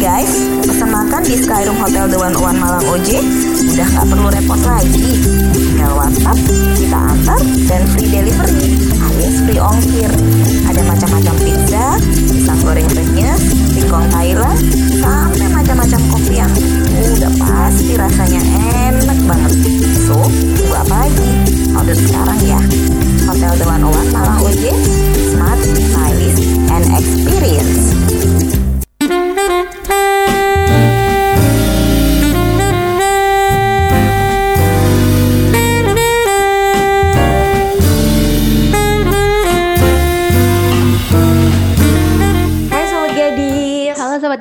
guys, pesan makan di Skyroom Hotel The One One Malang OJ udah nggak perlu repot lagi. Tinggal WhatsApp, kita antar, dan free delivery alias free ongkir. Ada macam-macam pizza, pisang goreng renyes, singkong Thailand, sampai macam-macam kopi yang udah pasti rasanya enak banget. So, tunggu apa lagi? Order sekarang ya. Hotel The One One Malang OJ,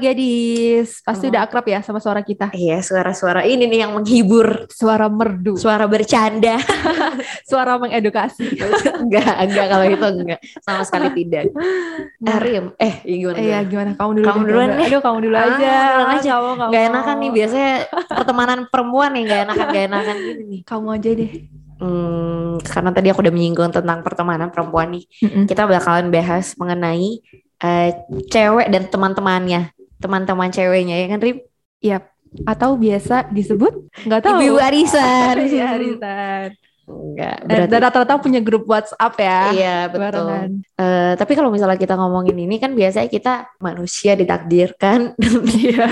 Gadis, pasti Halo. udah akrab ya sama suara kita. Iya, suara-suara ini nih yang menghibur. Suara merdu, Suara bercanda. suara mengedukasi. enggak, enggak kalau itu enggak. Sama sekali tidak. Eh, Rim. Eh, gimana? Iya gimana? kamu dulu? Kamu deh, duluan. Aduh kamu dulu Ah, aja. duluan aja. Kamu, kamu. Gak enakan nih biasanya pertemanan perempuan nih gak enakan gak enakan gini nih. Kamu aja deh. Hmm, karena tadi aku udah menyinggung tentang pertemanan perempuan nih. Kita bakalan bahas mengenai eh, cewek dan teman-temannya, teman-teman ceweknya ya kan Rim? Atau biasa disebut? Nggak tahu. Ibu arisan. Iya, arisan. Enggak, Dan berarti dan rata-rata punya grup WhatsApp ya. iya betul. barengan. Eh, tapi kalau misalnya kita ngomongin ini kan biasanya kita manusia ditakdirkan Iya.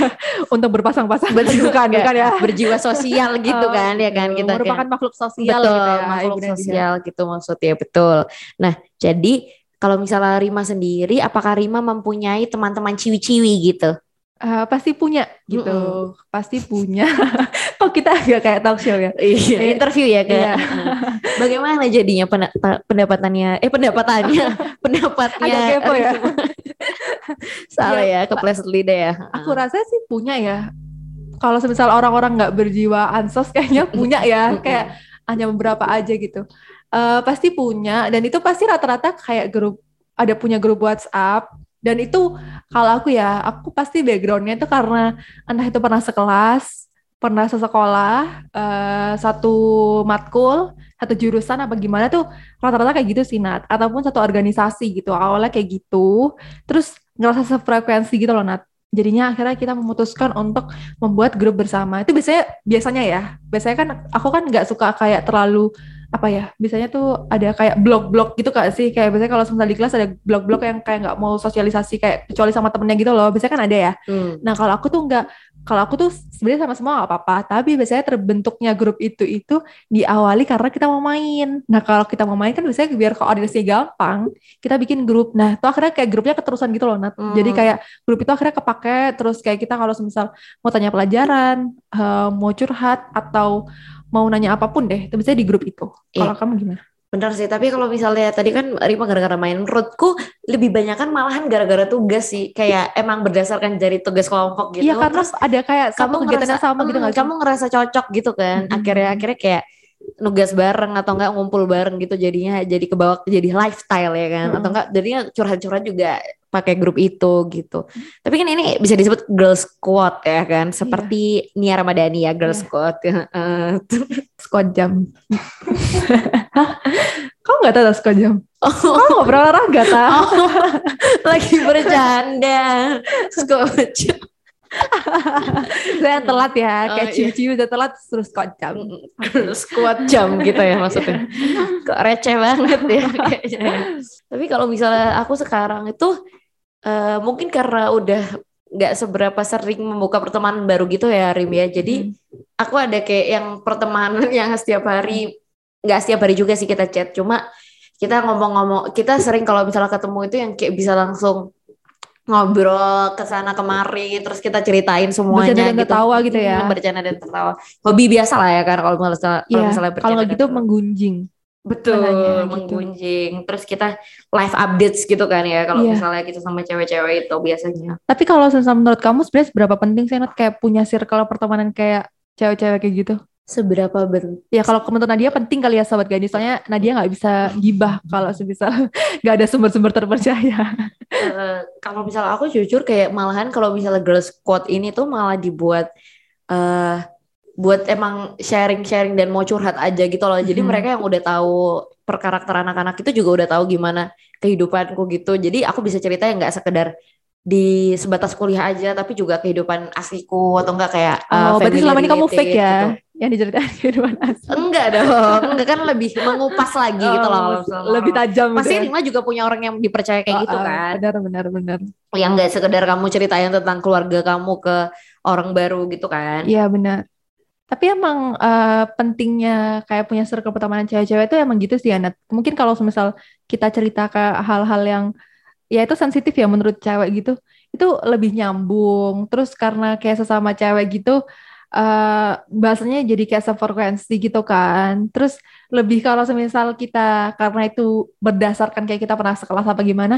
Untuk berpasang-pasang. Betul, bukan, nggak? bukan ya. berjiwa sosial gitu kan ya kan gitu. kita merupakan kayak- makhluk sosial betul gitu ya. makhluk Ibu sosial gitu maksudnya betul. Nah jadi kalau misalnya Rima sendiri, apakah Rima mempunyai teman-teman ciwi-ciwi gitu? Eh, pasti punya gitu. Pasti punya. Kok kita agak kayak talk show ya? Iya, interview ya kak. Iya. Bagaimana jadinya penda- pa- pendapatannya? Eh pendapatannya, pendapatnya. Agak kepo ya. Salah Iya, ya, kepleset lidah ya. Aku rasa sih punya ya. Kalau semisal orang-orang nggak berjiwa ansos kayaknya punya ya. Kayak hanya beberapa aja gitu. Eh pasti punya dan itu pasti rata-rata kayak grup ada punya grup WhatsApp. Dan itu kalau aku ya aku pasti backgroundnya itu karena entah itu pernah sekelas pernah sesekolah eh, satu matkul satu jurusan apa gimana tuh rata-rata kayak gitu sih Nat. Ataupun satu organisasi gitu awalnya kayak gitu. Terus ngerasa sefrekuensi gitu loh Nat. Jadinya akhirnya kita memutuskan untuk membuat grup bersama. Itu biasanya biasanya ya. Biasanya kan aku kan nggak suka kayak terlalu apa ya biasanya tuh ada kayak blog-blog gitu kak sih kayak biasanya kalau misalnya di kelas ada blog-blog yang kayak nggak mau sosialisasi kayak kecuali sama temennya gitu loh biasanya kan ada ya Hmm. Nah kalau aku tuh nggak, kalau aku tuh sebenarnya sama semua nggak apa-apa, tapi biasanya terbentuknya grup itu itu diawali karena kita mau main. Nah kalau kita mau main kan biasanya biar koordinasinya gampang, kita bikin grup. Nah itu akhirnya kayak grupnya keterusan gitu loh, Nat. Hmm. Jadi kayak grup itu akhirnya kepake, terus kayak kita kalau misal mau tanya pelajaran, eh, mau curhat atau mau nanya apa pun deh, itu biasanya di grup itu. Kalau Iya. kamu gimana? Bener sih, tapi kalau misalnya tadi kan Rima gara-gara main, menurutku lebih banyak kan malahan gara-gara tugas sih. Kayak emang berdasarkan dari tugas kelompok gitu. Iya karena Terus ada kayak satu kegiatan yang sama gitu mm, sih? kamu ngerasa cocok gitu kan. Mm-mm. Akhirnya akhirnya kayak nugas bareng atau enggak ngumpul bareng gitu jadinya jadi kebawa jadi lifestyle ya kan atau Mm-mm. enggak jadinya curhat-curhat juga pakai grup itu gitu. Tapi kan ini bisa disebut girl squad ya kan, seperti Nia Ramadhani ya girl Iya. squad. Eh, squad jam. Kamu nggak tahu squad jam? oh, Kamu nggak pernah olahraga tak? lagi bercanda. Squad. Saya telat ya, Oh, kayak iya. ciu-ciu udah telat terus squad jam. Girl squad jam gitu ya maksudnya. Kok receh banget ya kayaknya. Tapi kalau misalnya aku sekarang itu eh, mungkin karena udah nggak seberapa sering membuka pertemanan baru gitu ya Rim ya. Jadi aku ada kayak yang pertemanan yang setiap hari nggak setiap hari juga sih kita chat. Cuma kita ngomong-ngomong, kita sering kalau misalnya ketemu itu yang kayak bisa langsung ngobrol ke sana kemari terus kita ceritain semuanya Bercanda dan gitu. tertawa gitu ya. Hmm, bercanda dan tertawa. Hobi biasa lah ya kan kalau misalnya kalau Iya, misalnya kalau nggak gitu tertawa. menggunjing. Betul, Makanya gitu. menggunjing. Terus kita live updates gitu kan ya kalau Iya. misalnya kita sama cewek-cewek itu biasanya. Tapi kalau menurut kamu sebenarnya seberapa penting sih kayak punya circle pertemanan kayak cewek-cewek kayak gitu? Seberapa bentuk? Ya kalau menurut Nadia penting kali ya sobat gadis, soalnya Nadia nggak bisa gibah kalau semisal nggak ada sumber-sumber terpercaya. Eh, kalau misalnya aku jujur kayak malahan kalau misalnya girl squad ini tuh malah dibuat eh buat emang sharing-sharing dan mau curhat aja gitu loh. Jadi Mhm. mereka yang udah tahu per karakter anak-anak itu juga udah tahu gimana kehidupanku gitu. Jadi aku bisa cerita yang nggak sekedar di sebatas kuliah aja tapi juga kehidupan asliku atau enggak kayak uh, Oh, berarti selama ini kamu fake ya? gitu. Yang diceritain kehidupan asli. Enggak dong, enggak kan lebih mengupas lagi gitu loh. Oh, lebih tajam Pasti gitu. Rima juga punya orang yang dipercaya kayak Oh, gitu oh, kan. Benar, benar, benar. Yang enggak sekedar kamu ceritain tentang keluarga kamu ke orang baru gitu kan. Iya, benar. Tapi emang eh, pentingnya kayak punya circle pertemanan cewek-cewek itu emang gitu sih, Anat. Mungkin kalau misal kita cerita ke hal-hal yang ya itu sensitif ya menurut cewek gitu, itu lebih nyambung. Terus karena kayak sesama cewek gitu, eh bahasanya jadi kayak sefrekuensi gitu kan. Terus lebih kalau semisal kita karena itu berdasarkan kayak kita pernah sekelas apa gimana,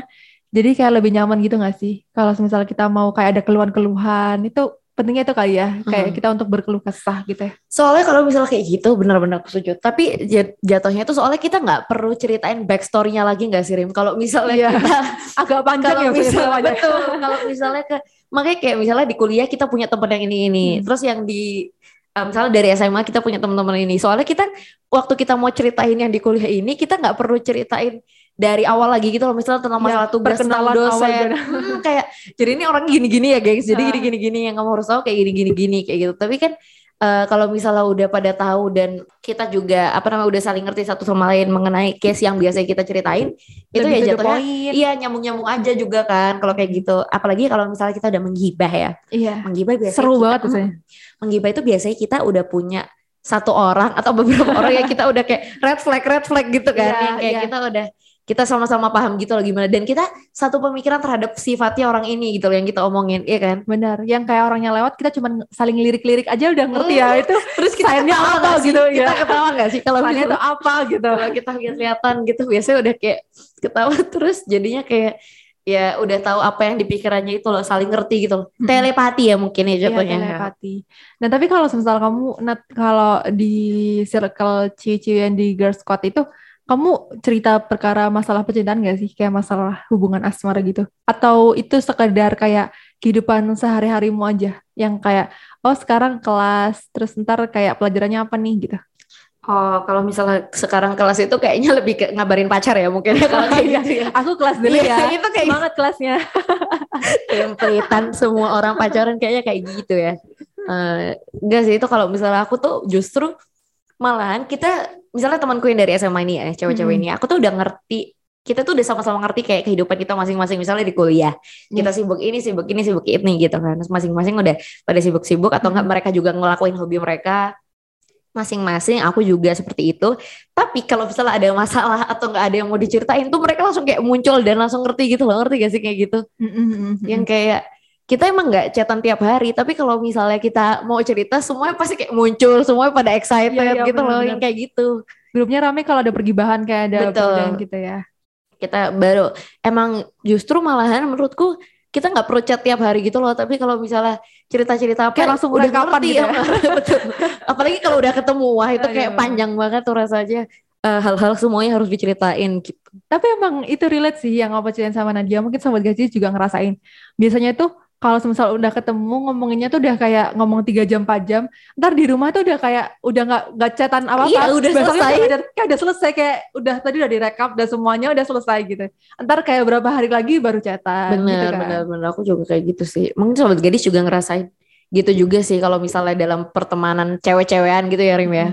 jadi kayak lebih nyaman gitu nggak sih? Kalau semisal kita mau kayak ada keluhan-keluhan, itu pentingnya itu kali ya, kayak Hmm. kita untuk berkeluh kesah gitu ya. Soalnya kalau misalnya kayak gitu benar-benar aku setuju. Tapi jat- jatuhnya itu soalnya kita nggak perlu ceritain backstory-nya lagi nggak sih Rim? Kalau misalnya Iya. kita Agak panjang kalau ya misalnya betul kalau misalnya ke makanya kayak misalnya di kuliah kita punya teman yang ini ini Hmm. terus yang di eh, misalnya dari SMA kita punya teman-teman ini soalnya kita waktu kita mau ceritain yang di kuliah ini kita nggak perlu ceritain dari awal lagi gitu loh misalnya tentang Ya, masalah tugas tentang dosen. Hmm, kayak jadi ini orang gini-gini ya gengs jadi Ah. gini-gini gini yang kamu harus tahu kayak gini-gini gini kayak gitu tapi kan eh, kalau misalnya udah pada tahu dan kita juga apa namanya udah saling ngerti satu sama lain mengenai case yang biasa kita ceritain itu Lebih ya jatuhnya. Iya nyambung-nyambung aja juga kan kalau kayak gitu. Apalagi kalau misalnya kita udah menggibah ya. Iya. Menggibah biasanya Seru kita- banget biasanya. Menggibah itu biasanya kita udah punya satu orang atau beberapa orang yang kita udah kayak red flag red flag gitu kan. Iya, yang kayak iya. kita udah kita sama-sama paham gitu loh gimana dan kita satu pemikiran terhadap sifatnya orang ini gitu loh yang kita omongin, iya kan? Benar. Yang kayak orangnya lewat kita cuma saling lirik-lirik aja udah ngerti ya Hmm. itu. Terus kita ketawa apa sih? gitu, Kita ya. ketawa gak sih kalau misalnya tuh apa gitu. kalau kita lihat-lihatan gitu biasanya udah kayak ketawa terus jadinya kayak ya udah tahu apa yang di pikirannya itu loh saling ngerti gitu loh. Mm-mm. telepati ya mungkin ya Iya, jatuhnya telepati. Nah, tapi kalau misal kamu Nat, kalau di circle cici yang di girls squad itu kamu cerita perkara masalah percintaan gak sih? Kayak masalah hubungan asmara gitu? Atau itu sekedar kayak kehidupan sehari-harimu aja? Yang kayak, oh sekarang kelas, terus ntar kayak pelajarannya apa nih gitu? oh kalau misalnya sekarang kelas itu kayaknya lebih ke ngabarin pacar ya mungkin ya kalau kayak gitu ya Aku kelas dulu Iya, ya. itu kayak Semangat kelasnya. templatean semua orang pacaran kayaknya kayak gitu ya Eh, enggak sih itu kalau misalnya aku tuh justru malahan kita misalnya temanku yang dari SMA ini ya cewek-cewek Hmm. ini aku tuh udah ngerti kita tuh udah sama-sama ngerti kayak kehidupan kita masing-masing misalnya di kuliah kita sibuk ini sibuk ini sibuk ini gitu kan masing-masing udah pada sibuk-sibuk atau enggak Hmm. mereka juga ngelakuin hobi mereka masing-masing aku juga seperti itu tapi kalau misalnya ada masalah atau nggak ada yang mau diceritain tuh mereka langsung kayak muncul dan langsung ngerti gitu loh ngerti gak sih kayak gitu Mm-mm. yang kayak kita emang nggak chatan tiap hari tapi kalau misalnya kita mau cerita semuanya pasti kayak muncul semuanya pada excited Iya, iya, gitu loh benar-benar. yang kayak gitu grupnya rame kalau ada pergibahan kayak ada Betul. pergibahan gitu ya. kita baru emang justru malahan menurutku kita nggak perlu chat tiap hari gitu loh tapi kalau misalnya cerita-cerita apa Kayak langsung udah ngerti gitu ya betul apalagi kalau udah ketemu wah itu kayak Aduh. panjang banget tuh rasanya Eh, hal-hal semuanya harus diceritain gitu Tapi emang itu relate sih yang apa ceritain sama Nadia. Mungkin sobat gaji juga ngerasain. Biasanya tuh kalau misal udah ketemu ngomonginnya tuh udah kayak ngomong 3 jam 4 jam. Ntar di rumah tuh udah kayak udah nggak nggak chatan apa-apa. Iya, udah Besoknya selesai. Udah, kayak udah selesai kayak udah tadi udah direkap dan semuanya udah selesai gitu. Ntar kayak berapa hari lagi baru chatan gitu bener kan. bener bener aku juga kayak gitu sih mungkin sobat gadis juga ngerasain gitu juga sih kalau misalnya dalam pertemanan cewek-cewekan gitu ya Rim ya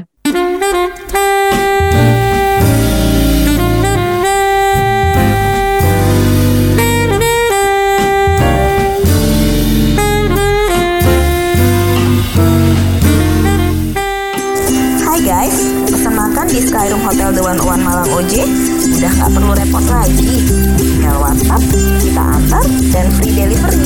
repot lagi. Tinggal WhatsApp, kita antar, dan free delivery